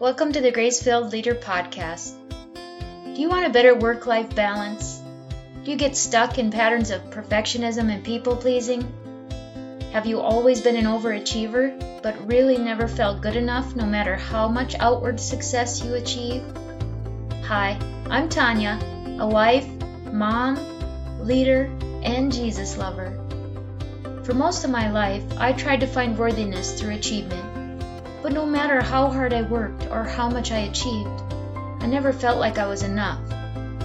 Welcome to the Grace Filled Leader Podcast. Do you want a better work life balance? Do you get stuck in patterns of perfectionism and people pleasing? Have you always been an overachiever, but really never felt good enough no matter how much outward success you achieve? Hi, I'm Tanya, a wife, mom, leader, and Jesus lover. For most of my life, I tried to find worthiness through achievement. But no matter how hard I worked or how much I achieved, I never felt like I was enough.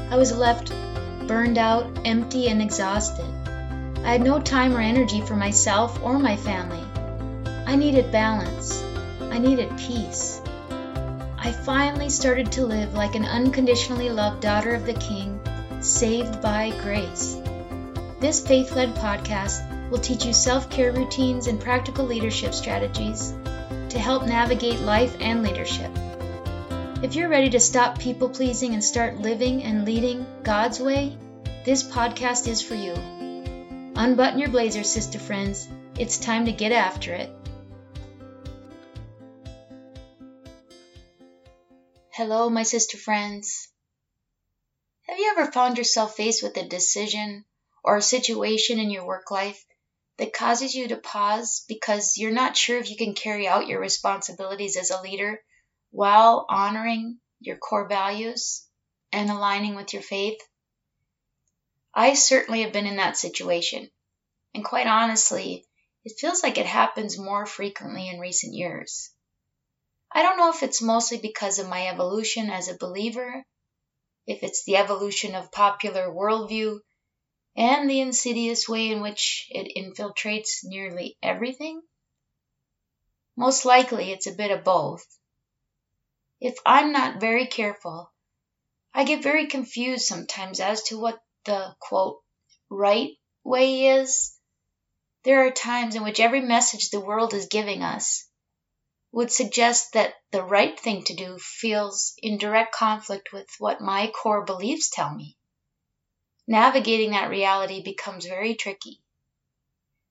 I was left burned out, empty, and exhausted. I had no time or energy for myself or my family. I needed balance. I needed peace. I finally started to live like an unconditionally loved daughter of the King, saved by grace. This faith led podcast will teach you self care routines and practical leadership strategies to help navigate life and leadership. If you're ready to stop people pleasing and start living and leading God's way, this podcast is for you. Unbutton your blazer, sister friends. It's time to get after it. Hello, my sister friends. Have you ever found yourself faced with a decision or a situation in your work life that causes you to pause because you're not sure if you can carry out your responsibilities as a leader while honoring your core values and aligning with your faith? I certainly have been in that situation. And quite honestly, it feels like it happens more frequently in recent years. I don't know if it's mostly because of my evolution as a believer, if it's the evolution of popular worldview, and the insidious way in which it infiltrates nearly everything? Most likely it's a bit of both. If I'm not very careful, I get very confused sometimes as to what the quote right way is. There are times in which every message the world is giving us would suggest that the right thing to do feels in direct conflict with what my core beliefs tell me navigating that reality becomes very tricky.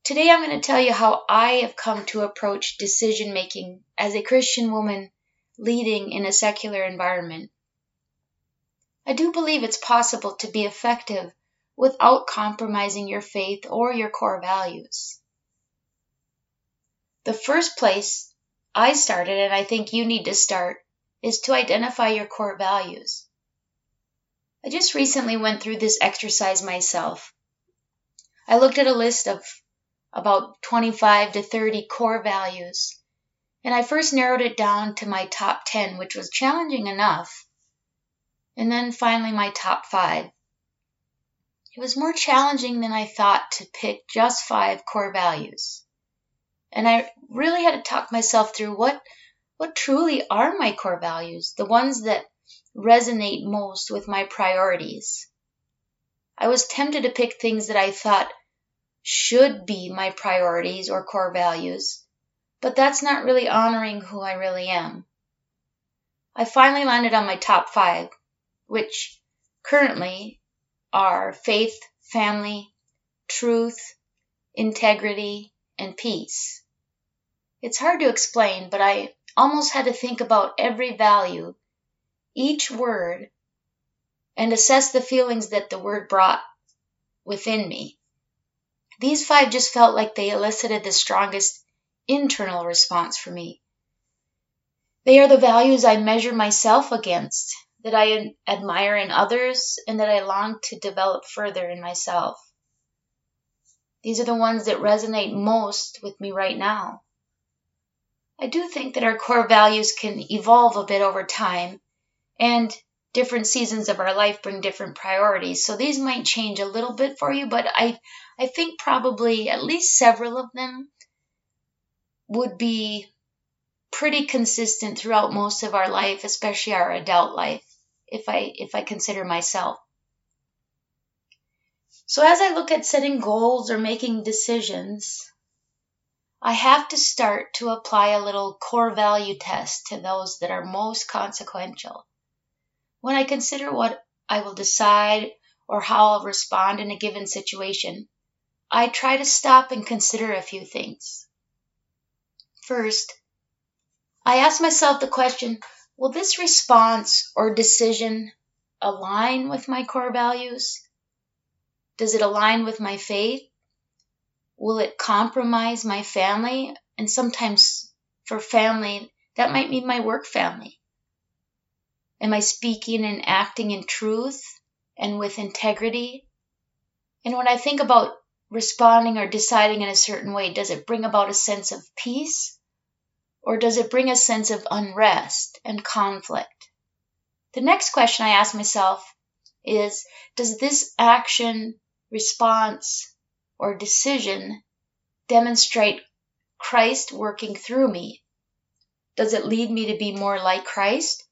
Today, I'm going to tell you how I have come to approach decision making as a Christian woman leading in a secular environment. I do believe it's possible to be effective without compromising your faith or your core values. The first place I started, and I think you need to start, is to identify your core values. I just recently went through this exercise myself. I looked at a list of about 25 to 30 core values, and I first narrowed it down to my top 10, which was challenging enough, and then finally my top five. It was more challenging than I thought to pick just five core values. And I really had to talk myself through what what truly are my core values, the ones that resonate most with my priorities. I was tempted to pick things that I thought should be my priorities or core values, but that's not really honoring who I really am. I finally landed on my top five, which currently are faith, family, truth, integrity, and peace. It's hard to explain, but I almost had to think about every value each word and assess the feelings that the word brought within me. These five just felt like they elicited the strongest internal response for me. They are the values I measure myself against, that I admire in others, and that I long to develop further in myself. These are the ones that resonate most with me right now. I do think that our core values can evolve a bit over time and different seasons of our life bring different priorities. So these might change a little bit for you, but I I think probably at least several of them would be pretty consistent throughout most of our life, especially our adult life, if I if I consider myself. So as I look at setting goals or making decisions, I have to start to apply a little core value test to those that are most consequential. When I consider what I will decide or how I'll respond in a given situation, I try to stop and consider a few things. First, I ask myself the question will this response or decision align with my core values? Does it align with my faith? Will it compromise my family? And sometimes for family, that might mean my work family. Am I speaking and acting in truth and with integrity? And when I think about responding or deciding in a certain way, does it bring about a sense of peace? Or does it bring a sense of unrest and conflict? The next question I ask myself is Does this action, response, or decision demonstrate Christ working through me? Does it lead me to be more like Christ?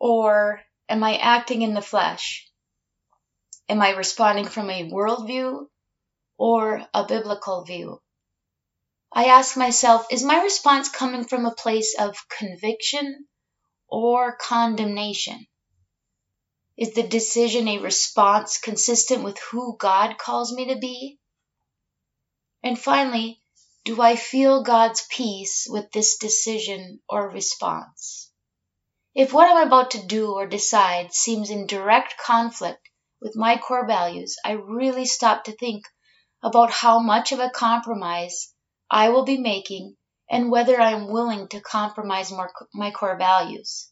Or am I acting in the flesh? Am I responding from a worldview or a biblical view? I ask myself, is my response coming from a place of conviction or condemnation? Is the decision a response consistent with who God calls me to be? And finally, do I feel God's peace with this decision or response? If what I'm about to do or decide seems in direct conflict with my core values, I really stop to think about how much of a compromise I will be making and whether I am willing to compromise more, my core values.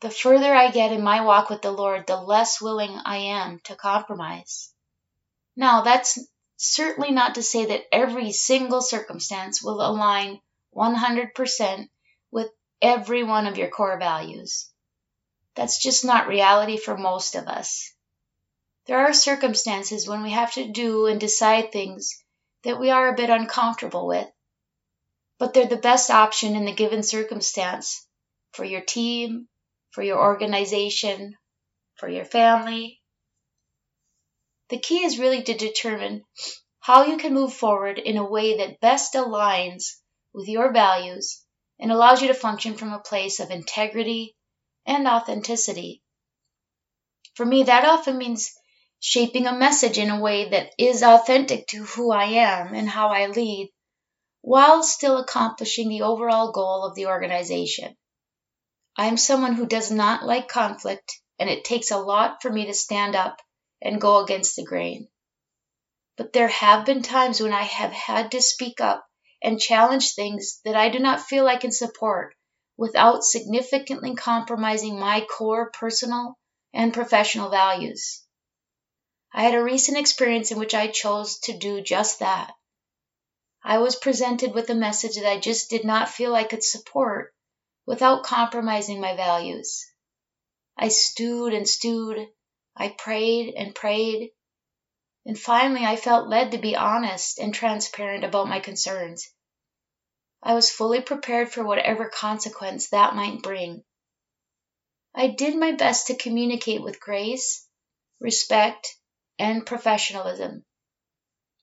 The further I get in my walk with the Lord, the less willing I am to compromise. Now, that's certainly not to say that every single circumstance will align 100% with every one of your core values. That's just not reality for most of us. There are circumstances when we have to do and decide things that we are a bit uncomfortable with, but they're the best option in the given circumstance for your team, for your organization, for your family. The key is really to determine how you can move forward in a way that best aligns with your values and allows you to function from a place of integrity and authenticity. For me, that often means shaping a message in a way that is authentic to who I am and how I lead, while still accomplishing the overall goal of the organization. I am someone who does not like conflict, and it takes a lot for me to stand up and go against the grain. But there have been times when I have had to speak up and challenge things that I do not feel I can support without significantly compromising my core personal and professional values. I had a recent experience in which I chose to do just that. I was presented with a message that I just did not feel I could support without compromising my values. I stewed and stewed. I prayed and prayed. And finally, I felt led to be honest and transparent about my concerns. I was fully prepared for whatever consequence that might bring. I did my best to communicate with grace, respect, and professionalism.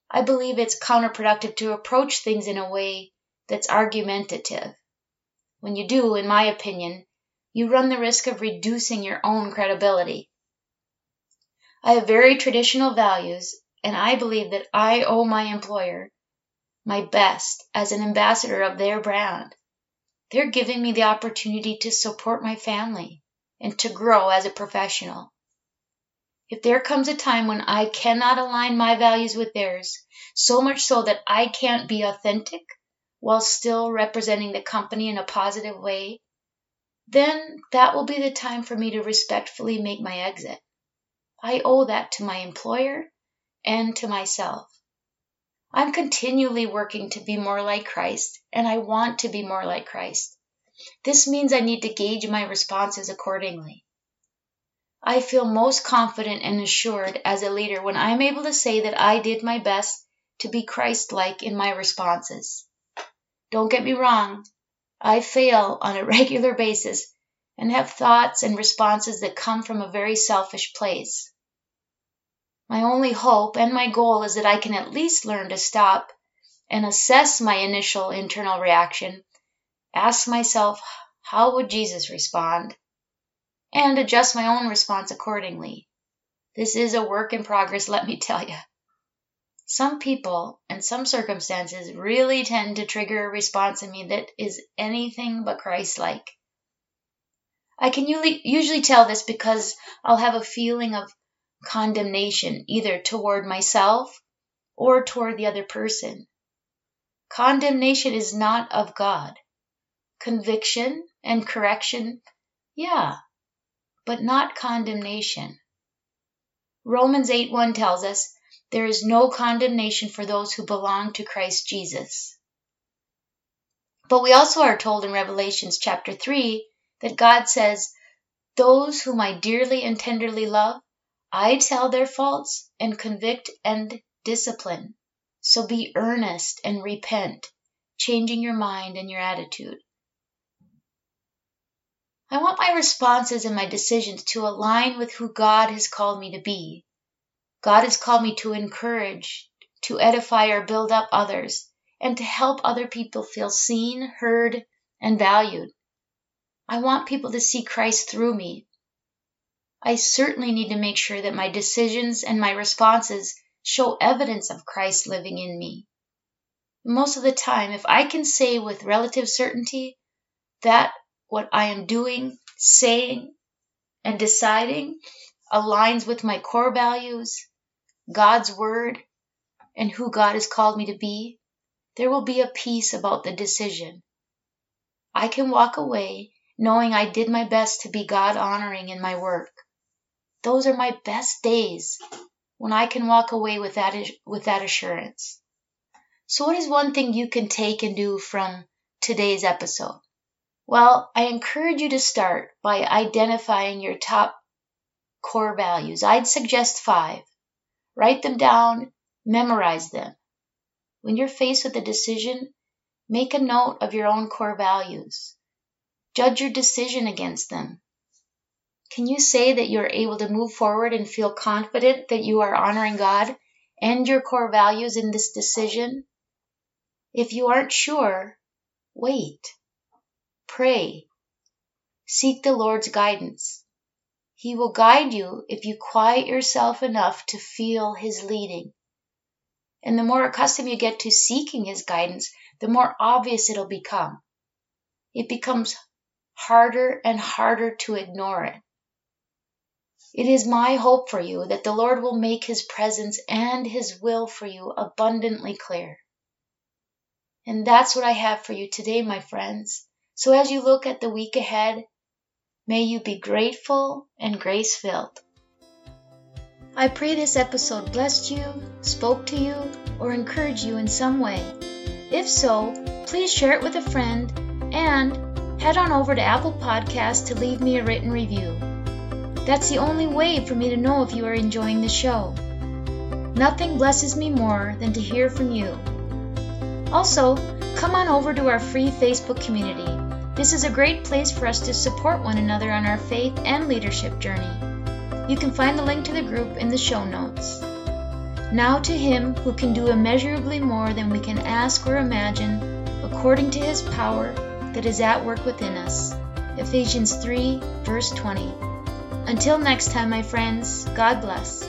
I believe it's counterproductive to approach things in a way that's argumentative. When you do, in my opinion, you run the risk of reducing your own credibility. I have very traditional values, and I believe that I owe my employer my best as an ambassador of their brand. They're giving me the opportunity to support my family and to grow as a professional. If there comes a time when I cannot align my values with theirs, so much so that I can't be authentic while still representing the company in a positive way, then that will be the time for me to respectfully make my exit. I owe that to my employer and to myself. I'm continually working to be more like Christ, and I want to be more like Christ. This means I need to gauge my responses accordingly. I feel most confident and assured as a leader when I'm able to say that I did my best to be Christ like in my responses. Don't get me wrong, I fail on a regular basis and have thoughts and responses that come from a very selfish place. My only hope and my goal is that I can at least learn to stop and assess my initial internal reaction, ask myself, how would Jesus respond? and adjust my own response accordingly. This is a work in progress, let me tell you. Some people and some circumstances really tend to trigger a response in me that is anything but Christ like. I can usually tell this because I'll have a feeling of condemnation either toward myself or toward the other person. Condemnation is not of God. Conviction and correction, yeah, but not condemnation. Romans 8 1 tells us, There is no condemnation for those who belong to Christ Jesus. But we also are told in Revelations chapter 3 that God says, Those whom I dearly and tenderly love, I tell their faults and convict and discipline. So be earnest and repent, changing your mind and your attitude. I want my responses and my decisions to align with who God has called me to be. God has called me to encourage, to edify or build up others, and to help other people feel seen, heard, and valued. I want people to see Christ through me. I certainly need to make sure that my decisions and my responses show evidence of Christ living in me. Most of the time, if I can say with relative certainty that what I am doing, saying, and deciding aligns with my core values, God's Word, and who God has called me to be, there will be a peace about the decision. I can walk away knowing I did my best to be God honoring in my work. Those are my best days when I can walk away with that, with that assurance. So, what is one thing you can take and do from today's episode? Well, I encourage you to start by identifying your top core values. I'd suggest five. Write them down, memorize them. When you're faced with a decision, make a note of your own core values. Judge your decision against them. Can you say that you're able to move forward and feel confident that you are honoring God and your core values in this decision? If you aren't sure, wait. Pray. Seek the Lord's guidance. He will guide you if you quiet yourself enough to feel His leading. And the more accustomed you get to seeking His guidance, the more obvious it'll become. It becomes harder and harder to ignore it. It is my hope for you that the Lord will make His presence and His will for you abundantly clear. And that's what I have for you today, my friends. So as you look at the week ahead, may you be grateful and grace filled. I pray this episode blessed you, spoke to you, or encouraged you in some way. If so, please share it with a friend and head on over to Apple Podcasts to leave me a written review. That's the only way for me to know if you are enjoying the show. Nothing blesses me more than to hear from you. Also, come on over to our free Facebook community. This is a great place for us to support one another on our faith and leadership journey. You can find the link to the group in the show notes. Now to Him who can do immeasurably more than we can ask or imagine, according to His power that is at work within us. Ephesians 3, verse 20. Until next time, my friends, God bless.